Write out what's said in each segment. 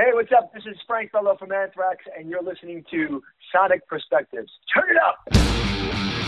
Hey, what's up? This is Frank Bello from Anthrax, and you're listening to Sonic Perspectives. Turn it up!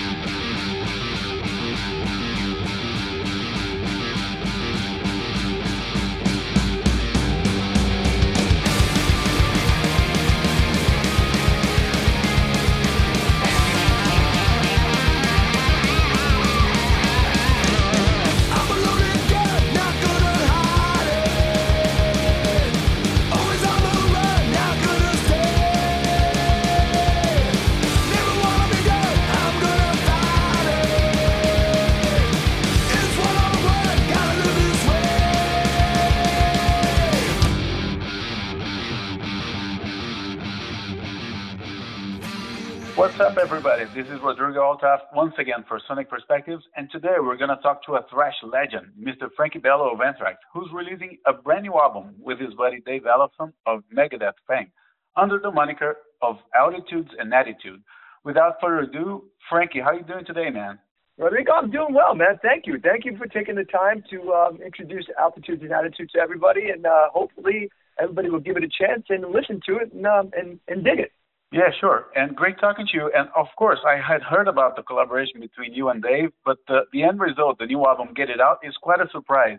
What's up, everybody? This is Rodrigo Altaf once again for Sonic Perspectives, and today we're going to talk to a thrash legend, Mr. Frankie Bello of Anthrax, who's releasing a brand new album with his buddy Dave Ellefson of Megadeth fame, under the moniker of Altitudes and Attitude. Without further ado, Frankie, how are you doing today, man? Rodrigo, I'm doing well, man. Thank you. Thank you for taking the time to um, introduce Altitudes and Attitude to everybody, and uh, hopefully everybody will give it a chance and listen to it and, um, and, and dig it. Yeah, sure. And great talking to you. And of course, I had heard about the collaboration between you and Dave, but the, the end result, the new album, Get It Out, is quite a surprise.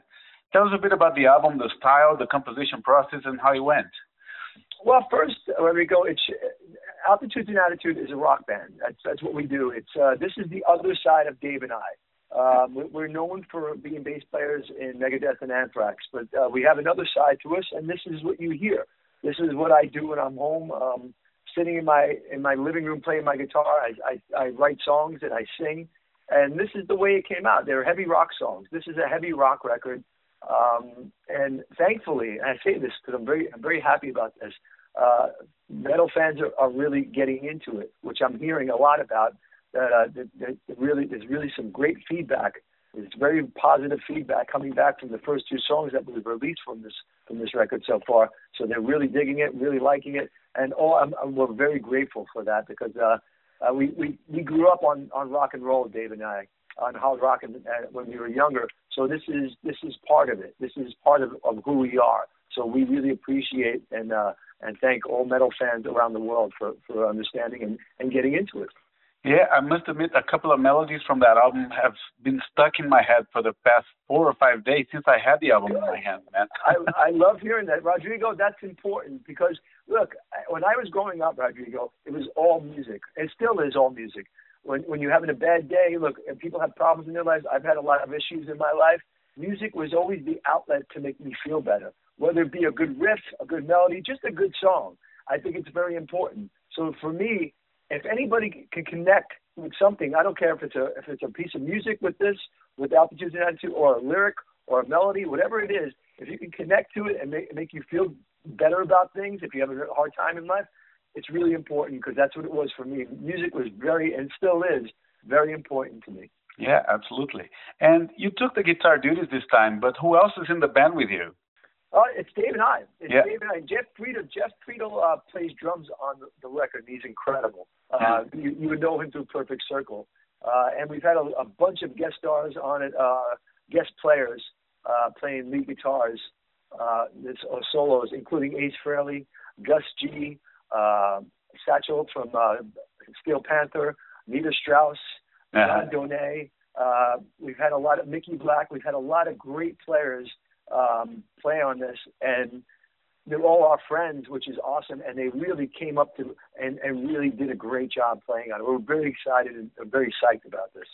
Tell us a bit about the album, the style, the composition process, and how it went. Well, first, where we go, it's Altitudes and Attitude is a rock band. That's that's what we do. It's uh, this is the other side of Dave and I. Um, we're known for being bass players in Megadeth and Anthrax, but uh, we have another side to us, and this is what you hear. This is what I do when I'm home. Um, sitting in my in my living room playing my guitar. I, I I write songs and I sing, and this is the way it came out. They're heavy rock songs. This is a heavy rock record, um, and thankfully, and I say this because I'm very I'm very happy about this. Uh, metal fans are, are really getting into it, which I'm hearing a lot about. That, uh, that, that really there's really some great feedback. There's very positive feedback coming back from the first two songs that we've released from this from this record so far. So they're really digging it, really liking it, and all I'm, I'm, we're very grateful for that because uh, uh, we we we grew up on on rock and roll, Dave and I, on hard rock and, uh, when we were younger. So this is this is part of it. This is part of, of who we are. So we really appreciate and uh, and thank all metal fans around the world for for understanding and and getting into it. Yeah, I must admit, a couple of melodies from that album have been stuck in my head for the past four or five days since I had the album Good. in my hand, man. I, I love hearing that, Rodrigo. That's important because look, when I was growing up, Rodrigo, it was all music. It still is all music. When when you're having a bad day, look, and people have problems in their lives. I've had a lot of issues in my life. Music was always the outlet to make me feel better, whether it be a good riff, a good melody, just a good song. I think it's very important. So for me, if anybody can connect with something, I don't care if it's a if it's a piece of music with this, with altitudes and attitude, or a lyric or a melody, whatever it is, if you can connect to it and make make you feel better about things, if you have a hard time in life, it's really important because that's what it was for me. Music was very and still is very important to me. Yeah, absolutely. And you took the guitar duties this time, but who else is in the band with you? Oh, it's Dave and I. It's yeah. Dave and I. Jeff Friedl. Jeff Friedl uh, plays drums on the, the record. He's incredible. Uh, you, you would know him through Perfect Circle. Uh, and we've had a, a bunch of guest stars on it, uh, guest players uh, playing lead guitars, uh, this, uh, solos, including Ace Frehley, Gus G, uh, Satchel from uh, Steel Panther, Nita Strauss, uh-huh. Don Donais. Uh, we've had a lot of Mickey Black. We've had a lot of great players um, play on this, and they're all our friends, which is awesome. And they really came up to and, and really did a great job playing on it. We're very excited and very psyched about this.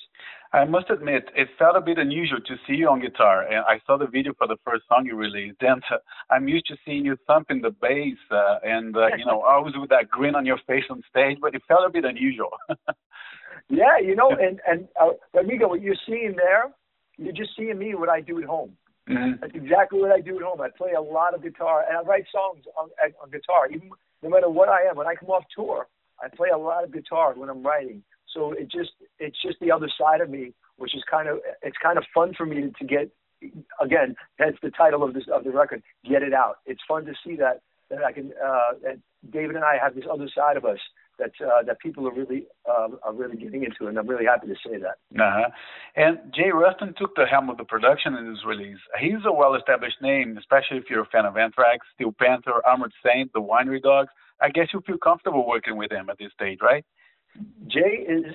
I must admit, it felt a bit unusual to see you on guitar. And I saw the video for the first song you released, and uh, I'm used to seeing you thumping the bass uh, and uh, you know always with that grin on your face on stage. But it felt a bit unusual. yeah, you know, and and uh, Amigo, what you're seeing there, you're just seeing me what I do at home. Mm-hmm. That's exactly what I do at home. I play a lot of guitar and I write songs on, on guitar. Even no matter what I am, when I come off tour, I play a lot of guitar when I'm writing. So it just it's just the other side of me, which is kind of it's kind of fun for me to, to get. Again, that's the title of this of the record. Get it out. It's fun to see that that I can. Uh, that David and I have this other side of us that uh, that people are really uh, are really getting into, and I'm really happy to say that. Uh-huh. And Jay Ruston took the helm of the production in this release. He's a well-established name, especially if you're a fan of Anthrax, Steel Panther, Armored Saint, the Winery Dogs. I guess you feel comfortable working with him at this stage, right? Jay is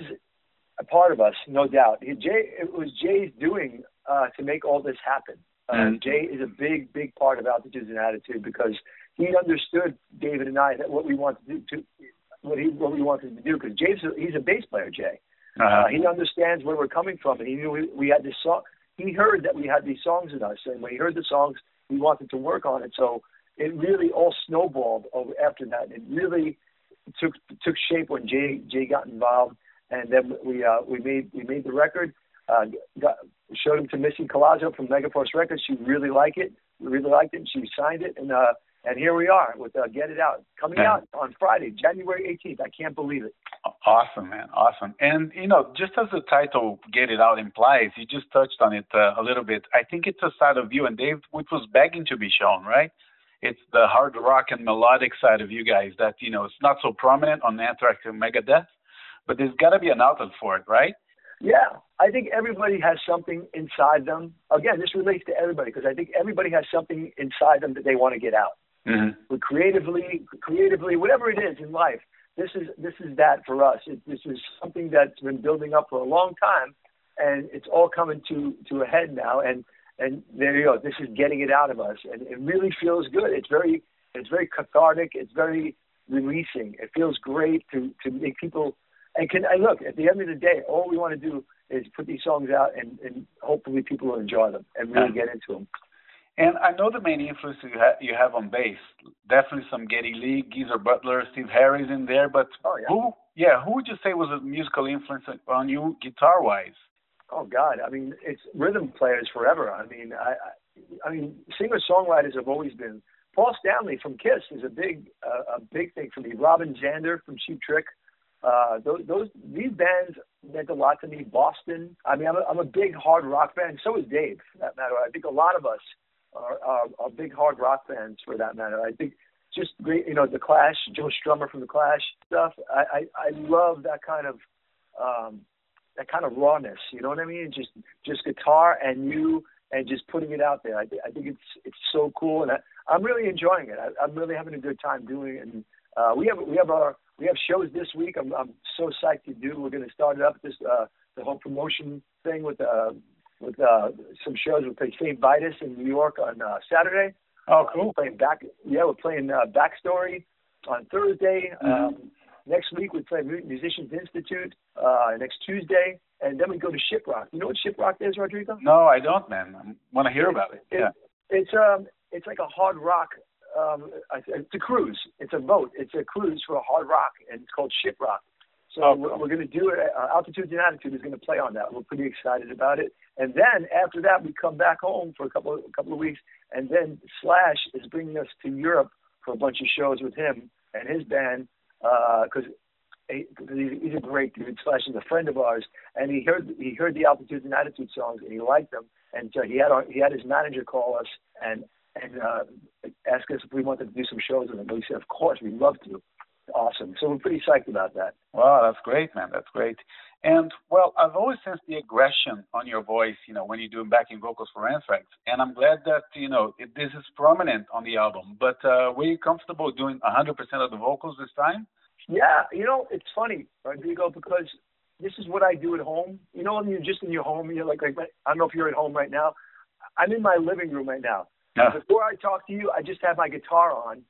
a part of us, no doubt. Jay, it was Jay's doing uh, to make all this happen. Uh, mm-hmm. Jay is a big, big part of Altitudes and Attitude because he understood David and I that what we wanted to do, to, what he what we wanted to do. Because Jay's a, he's a bass player, Jay. Uh-huh. Uh, he understands where we're coming from, and he knew we, we had this song. He heard that we had these songs in us, and when he heard the songs, he wanted to work on it. So it really all snowballed over after that. It really took took shape when Jay Jay got involved, and then we uh, we made we made the record. Uh, got, showed him to Missy Collazo from Megaforce Records. She really liked it. We really liked it. And she signed it, and uh, and here we are with uh, Get It Out coming out on Friday, January 18th. I can't believe it. Awesome, man, awesome. And you know, just as the title "Get It Out" implies, you just touched on it uh, a little bit. I think it's a side of you and Dave which was begging to be shown, right? It's the hard rock and melodic side of you guys that you know it's not so prominent on Anthrax and Megadeth, but there's got to be an outlet for it, right? Yeah, I think everybody has something inside them. Again, this relates to everybody because I think everybody has something inside them that they want to get out. Mm-hmm. But creatively, creatively, whatever it is in life, this is this is that for us. It, this is something that's been building up for a long time, and it's all coming to to a head now. And and there you go. This is getting it out of us, and it really feels good. It's very it's very cathartic. It's very releasing. It feels great to to make people and can I look at the end of the day, all we want to do is put these songs out, and, and hopefully people will enjoy them and really get into them. And I know the main influence you, ha- you have on bass. Definitely some Geddy Lee, Geezer Butler, Steve Harris in there. But oh, yeah. who, yeah, who would you say was a musical influence on you guitar wise? Oh God, I mean, it's rhythm players forever. I mean, I, I, I mean, singer songwriters have always been. Paul Stanley from Kiss is a big, uh, a big thing for me. Robin Zander from Cheap Trick. Uh, those, those these bands meant a lot to me. Boston. I mean, I'm a, I'm a big hard rock fan. So is Dave, for that matter. I think a lot of us are, are, are big hard rock fans, for that matter. I think just great, you know, the Clash, Joe Strummer from the Clash stuff. I, I, I love that kind of um, that kind of rawness. You know what I mean? Just just guitar and you and just putting it out there. I, I think it's it's so cool, and I, I'm really enjoying it. I, I'm really having a good time doing it. And uh, we have we have our we have shows this week. I'm I'm so psyched to do. We're going to start it up this uh, the whole promotion thing with uh, with uh, some shows. Play St. Vitus in New York on uh, Saturday. Oh, cool. Uh, we're playing back. Yeah, we're playing uh, Backstory on Thursday. Mm-hmm. Um, next week we play Musicians Institute uh, next Tuesday, and then we go to Shiprock. You know what Shiprock is, Rodrigo? No, I don't, man. I want to hear about it. Yeah. It's um, it's like a hard rock um, it's a cruise. It's a boat. It's a cruise for a hard rock, and it's called Shiprock. So oh, we're, we're going to do it. Uh, Altitudes and Attitude is going to play on that. We're pretty excited about it. And then after that, we come back home for a couple of, a couple of weeks, and then Slash is bringing us to Europe for a bunch of shows with him and his band because. Uh, he, he's a great dude. Slash is a friend of ours, and he heard he heard the altitudes and attitude songs, and he liked them. And so he had our, he had his manager call us and and uh, ask us if we wanted to do some shows with him. We said, of course, we'd love to. Awesome. So we're pretty psyched about that. Wow, that's great, man. That's great. And well, I've always sensed the aggression on your voice, you know, when you're doing backing vocals for Anthrax. And I'm glad that you know it, this is prominent on the album. But uh, were you comfortable doing 100% of the vocals this time? Yeah, you know, it's funny, Rodrigo, because this is what I do at home. You know, when you're just in your home, you're like, like I don't know if you're at home right now. I'm in my living room right now. Yeah. Before I talk to you, I just have my guitar on,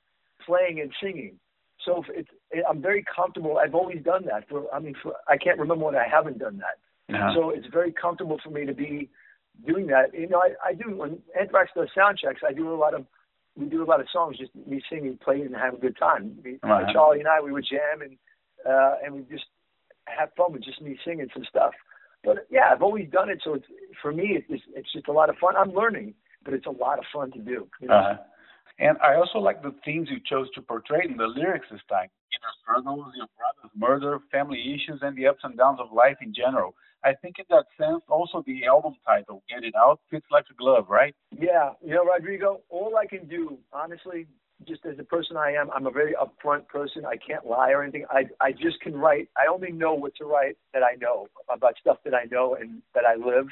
playing and singing. So it's, it, I'm very comfortable. I've always done that. For I mean, for, I can't remember when I haven't done that. Yeah. So it's very comfortable for me to be doing that. You know, I, I do when Anthrax does sound checks. I do a lot of we do a lot of songs, just me singing, playing, and have a good time. Me, right. Charlie and I, we would jam and uh, and we just have fun with just me singing some stuff. But yeah, I've always done it, so it's for me. It's it's just a lot of fun. I'm learning but it's a lot of fun to do. You know? uh-huh. And I also like the themes you chose to portray in the lyrics this time: inner struggles, your brother's murder, family issues, and the ups and downs of life in general. I think in that sense, also the album title, "Get It Out," fits like a glove, right? Yeah, you know, Rodrigo, all I can do, honestly, just as the person I am, I'm a very upfront person. I can't lie or anything. I I just can write. I only know what to write that I know about stuff that I know and that I live.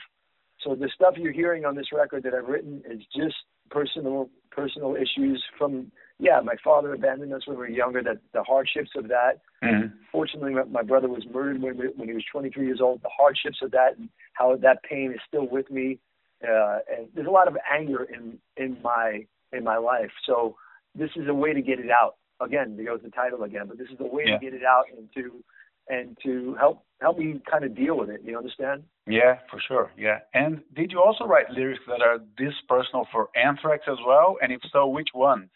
So the stuff you're hearing on this record that I've written is just personal personal issues from yeah, my father abandoned us when we were younger. That the hardships of that. Mm-hmm. Fortunately, my brother was murdered when when he was 23 years old. The hardships of that and how that pain is still with me. Uh, and there's a lot of anger in in my in my life. So this is a way to get it out. Again, there goes the title again, but this is a way yeah. to get it out and to and to help help me kind of deal with it. You understand? Yeah, for sure. Yeah. And did you also write lyrics that are this personal for Anthrax as well? And if so, which ones?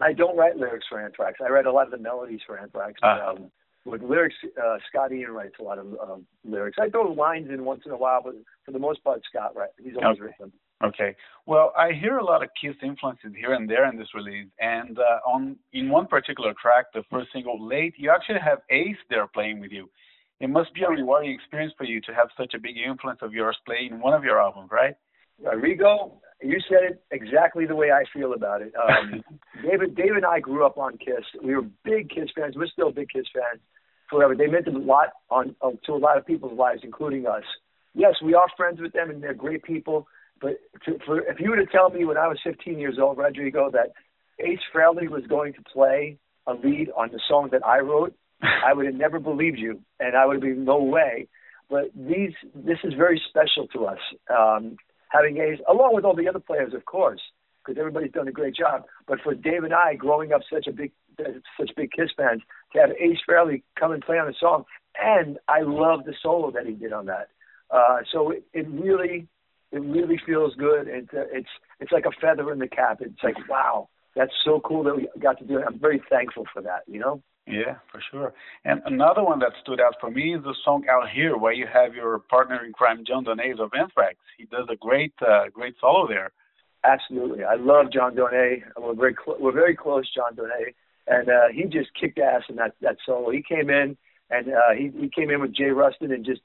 I don't write lyrics for Anthrax. I write a lot of the melodies for Anthrax. Uh-huh. um, with lyrics, uh, Scott Ian writes a lot of um, lyrics. I throw lines in once in a while, but for the most part, Scott writes. He's always okay. written them. Okay. Well, I hear a lot of Kiss influences here and there in this release, and uh, on in one particular track, the first single, "Late," you actually have Ace there playing with you. It must be a rewarding experience for you to have such a big influence of yours playing in one of your albums, right? Rigo, you said it exactly the way I feel about it. Um, David, Dave and I grew up on Kiss. We were big Kiss fans. We're still big Kiss fans forever. They meant a lot on uh, to a lot of people's lives, including us. Yes, we are friends with them, and they're great people but to, for, if you were to tell me when I was 15 years old, Rodrigo, that Ace Frehley was going to play a lead on the song that I wrote, I would have never believed you, and I would have been no way. But these, this is very special to us. Um, having Ace, along with all the other players, of course, because everybody's done a great job. But for Dave and I, growing up such a big, such big Kiss fans, to have Ace Frehley come and play on the song, and I love the solo that he did on that. Uh, so it, it really it really feels good. And it's it's like a feather in the cap. It's like wow, that's so cool that we got to do it. I'm very thankful for that. You know. Yeah, for sure. And another one that stood out for me is the song "Out Here," where you have your partner in crime, John Donais of Anthrax. He does a great, uh, great solo there. Absolutely, I love John Donais. We're very, cl- we're very close, John Donais, and uh, he just kicked ass in that that solo. He came in and uh, he he came in with Jay Ruston and just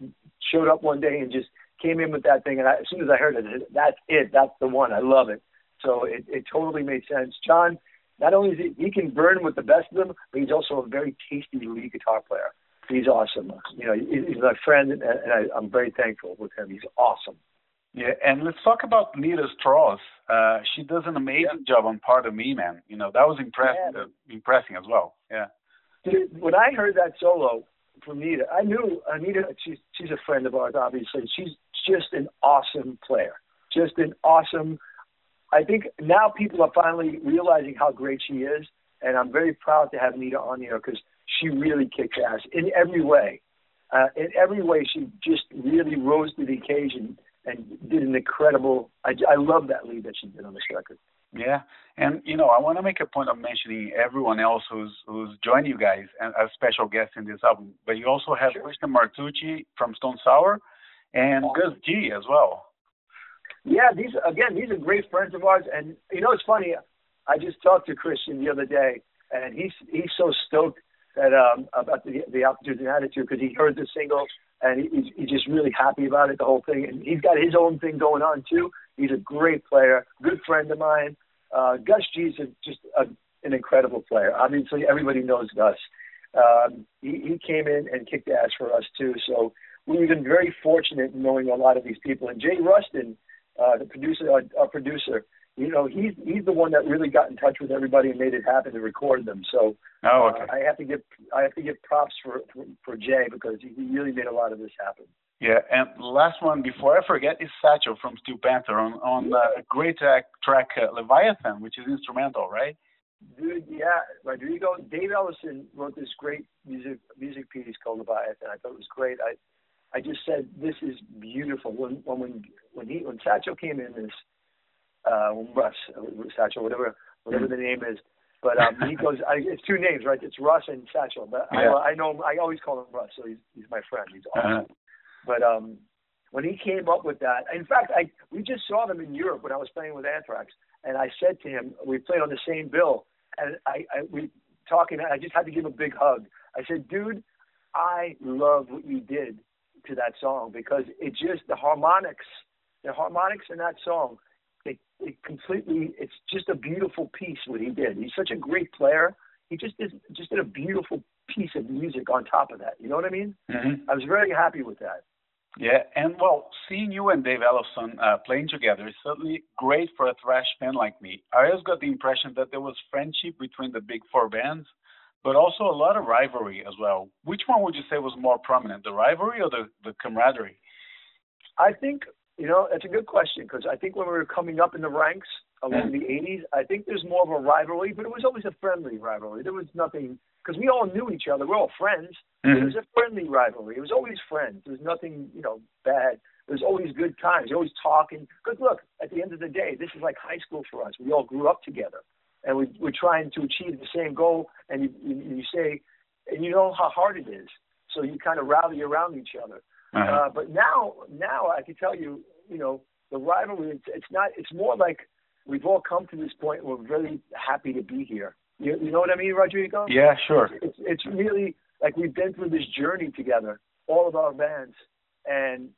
showed up one day and just came in with that thing, and I, as soon as I heard it, that's it. That's the one. I love it. So it, it totally made sense. John, not only is he, he can burn with the best of them, but he's also a very tasty lead guitar player. He's awesome. You know, he's my friend, and, and I, I'm very thankful with him. He's awesome. Yeah, and let's talk about Nita Strauss. Uh, she does an amazing yeah. job on Part of Me, man. You know, that was impressive, yeah. uh, impressing as well. Yeah. Dude, when I heard that solo from Nita, I knew Anita. She's she's a friend of ours, obviously. She's just an awesome player. Just an awesome. I think now people are finally realizing how great she is, and I'm very proud to have Nita on here because she really kicked ass in every way. Uh, in every way, she just really rose to the occasion and did an incredible. I, I love that lead that she did on this record. Yeah, and you know, I want to make a point of mentioning everyone else who's who's joined you guys as special guests in this album. But you also have sure. Christian Martucci from Stone Sour, and Gus G as well. Yeah, these again, these are great friends of ours, and you know it's funny. I just talked to Christian the other day, and he's he's so stoked that um about the the altitude and attitude because he heard the single and he, he's he's just really happy about it, the whole thing, and he's got his own thing going on too. He's a great player, good friend of mine. Uh, Gus G's a, just a, an incredible player. Obviously, everybody knows Gus. Um, he, he came in and kicked ass for us too. So we've been very fortunate in knowing a lot of these people. And Jay Ruston, uh, the producer, our, our producer, you know, he's he's the one that really got in touch with everybody and made it happen and recorded them. So oh, okay. uh, I have to give I have to give props for for, for Jay because he, he really made a lot of this happen. Yeah, and last one before I forget is Satchel from Steel Panther on on uh, great track, track uh, Leviathan, which is instrumental, right? Dude, yeah, Rodrigo. Dave Ellefson wrote this great music music piece called Leviathan. I thought it was great. I I just said this is beautiful. When when when he when Satchel came in this uh when Russ Satchel whatever whatever the name is, but um he goes I, it's two names right? It's Russ and Satchel. But yeah. I I know him, I always call him Russ, so he's he's my friend. He's awesome. Uh-huh. But um when he came up with that, in fact I we just saw them in Europe when I was playing with Anthrax, and I said to him we played on the same bill, and I, I we talking I just had to give him a big hug. I said, dude. I love what you did to that song because it just the harmonics, the harmonics in that song, it, it completely. It's just a beautiful piece what he did. He's such a great player. He just did just did a beautiful piece of music on top of that. You know what I mean? Mm-hmm. I was very happy with that. Yeah, and well, seeing you and Dave Ellefson uh, playing together is certainly great for a thrash fan like me. I always got the impression that there was friendship between the big four bands, but also a lot of rivalry as well. Which one would you say was more prominent, the rivalry or the, the camaraderie? I think you know that's a good question because I think when we were coming up in the ranks along the '80s, I think there's more of a rivalry, but it was always a friendly rivalry. There was nothing because we all knew each other. We're all friends. Mm-hmm. It was a friendly rivalry. It was always friends. There was nothing you know bad. There was always good times. You're always talking. Because look, at the end of the day, this is like high school for us. We all grew up together, and we, we're trying to achieve the same goal. And you, you, you say, and you know how hard it is. So you kind of rally around each other. Uh-huh. Uh, but now, now I can tell you, you know, the rivalry. It's, it's not. It's more like we've all come to this point. We're really happy to be here. You, you know what I mean, Rodrigo? Yeah, sure. It's it's really like we've been through this journey together, all of our bands, and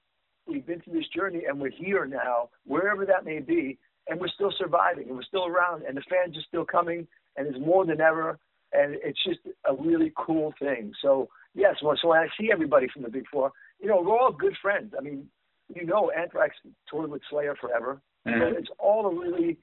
we've been through this journey, and we're here now, wherever that may be, and we're still surviving, and we're still around, and the fans are still coming, and it's more than ever, and it's just a really cool thing. So yes, well, so when I see everybody from the Big Four, you know, we're all good friends. I mean, you know, Anthrax toured with Slayer forever. Mhm. So it's all a really.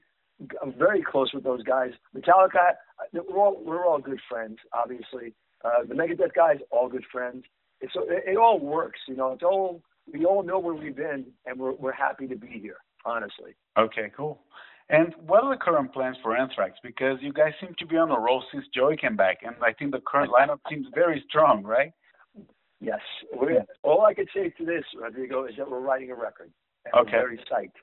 I'm very close with those guys. Metallica, we're all we're all good friends. Obviously, uh, the Megadeth guys, all good friends. It's it, it all works. You know, it's all we all know where we've been, and we're we're happy to be here. Honestly. Okay, cool. And what are the current plans for Anthrax? Because you guys seem to be on a roll since Joey came back, and I think the current lineup seems very strong, right? All I could say to this, Rodrigo, is that we're writing a record. And Okay. We're very psyched.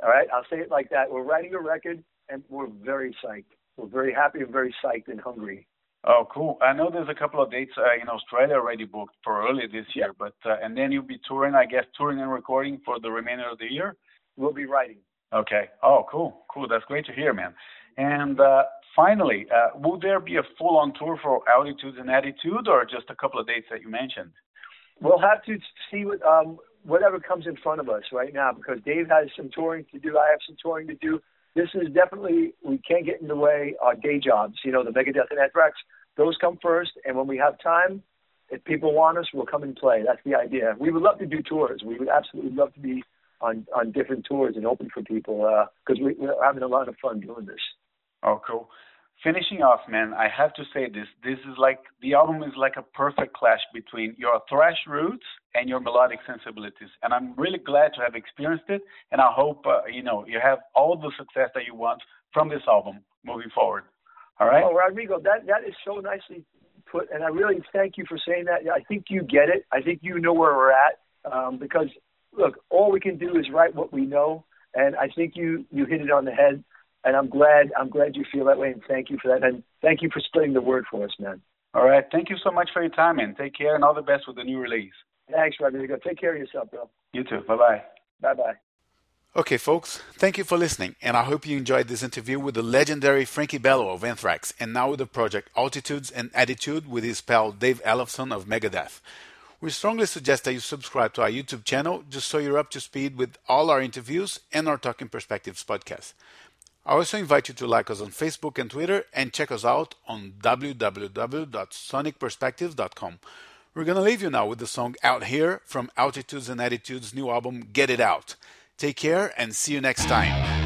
All right, I'll say it like that. We're writing a record, and we're very psyched. We're very happy and very psyched and hungry. Oh, cool. I know there's a couple of dates uh, in Australia already booked for early this year, but uh, and then you'll be touring, I guess, touring and recording for the remainder of the year. We'll be writing. Okay. Oh, cool, cool. That's great to hear, man. And uh, finally, uh, will there be a full-on tour for Altitudes and Attitude, or just a couple of dates that you mentioned? We'll have to see what um, whatever comes in front of us right now because Dave has some touring to do. I have some touring to do. This is definitely we can't get in the way. Our day jobs, you know, the Megadeth and Anthrax, those come first. And when we have time, if people want us, we'll come and play. That's the idea. We would love to do tours. We would absolutely love to be on on different tours and open for people because we, we're having a lot of fun doing this. Oh, cool. Finishing off, man, I have to say this. This is like the album is like a perfect clash between your thrash roots and your melodic sensibilities, and I'm really glad to have experienced it. And I hope uh, you know you have all the success that you want from this album moving forward. All right. Oh, Rodrigo, that that is so nicely put, and I really thank you for saying that. I think you get it. I think you know where we're at um, because look, all we can do is write what we know, and I think you you hit it on the head. And I'm glad I'm glad you feel that way, and thank you for that, and thank you for spreading the word for us, man. All right. Thank you so much for your time, and take care, and all the best with the new release. Thanks, Rodrigo. Take care of yourself, bro. You too. Bye bye. Bye bye. Okay, folks, thank you for listening, and I hope you enjoyed this interview with the legendary Frankie Bello of Anthrax, and now with the project Altitudes and Attitude with his pal Dave Ellefson of Megadeth. We strongly suggest that you subscribe to our YouTube channel just so you're up to speed with all our interviews and our Talking Perspectives podcast. I also invite you to like us on Facebook and Twitter and check us out on www.sonicperspectives.com. We're going to leave you now with the song Out Here from Altitudes and Attitudes' new album Get It Out. Take care and see you next time.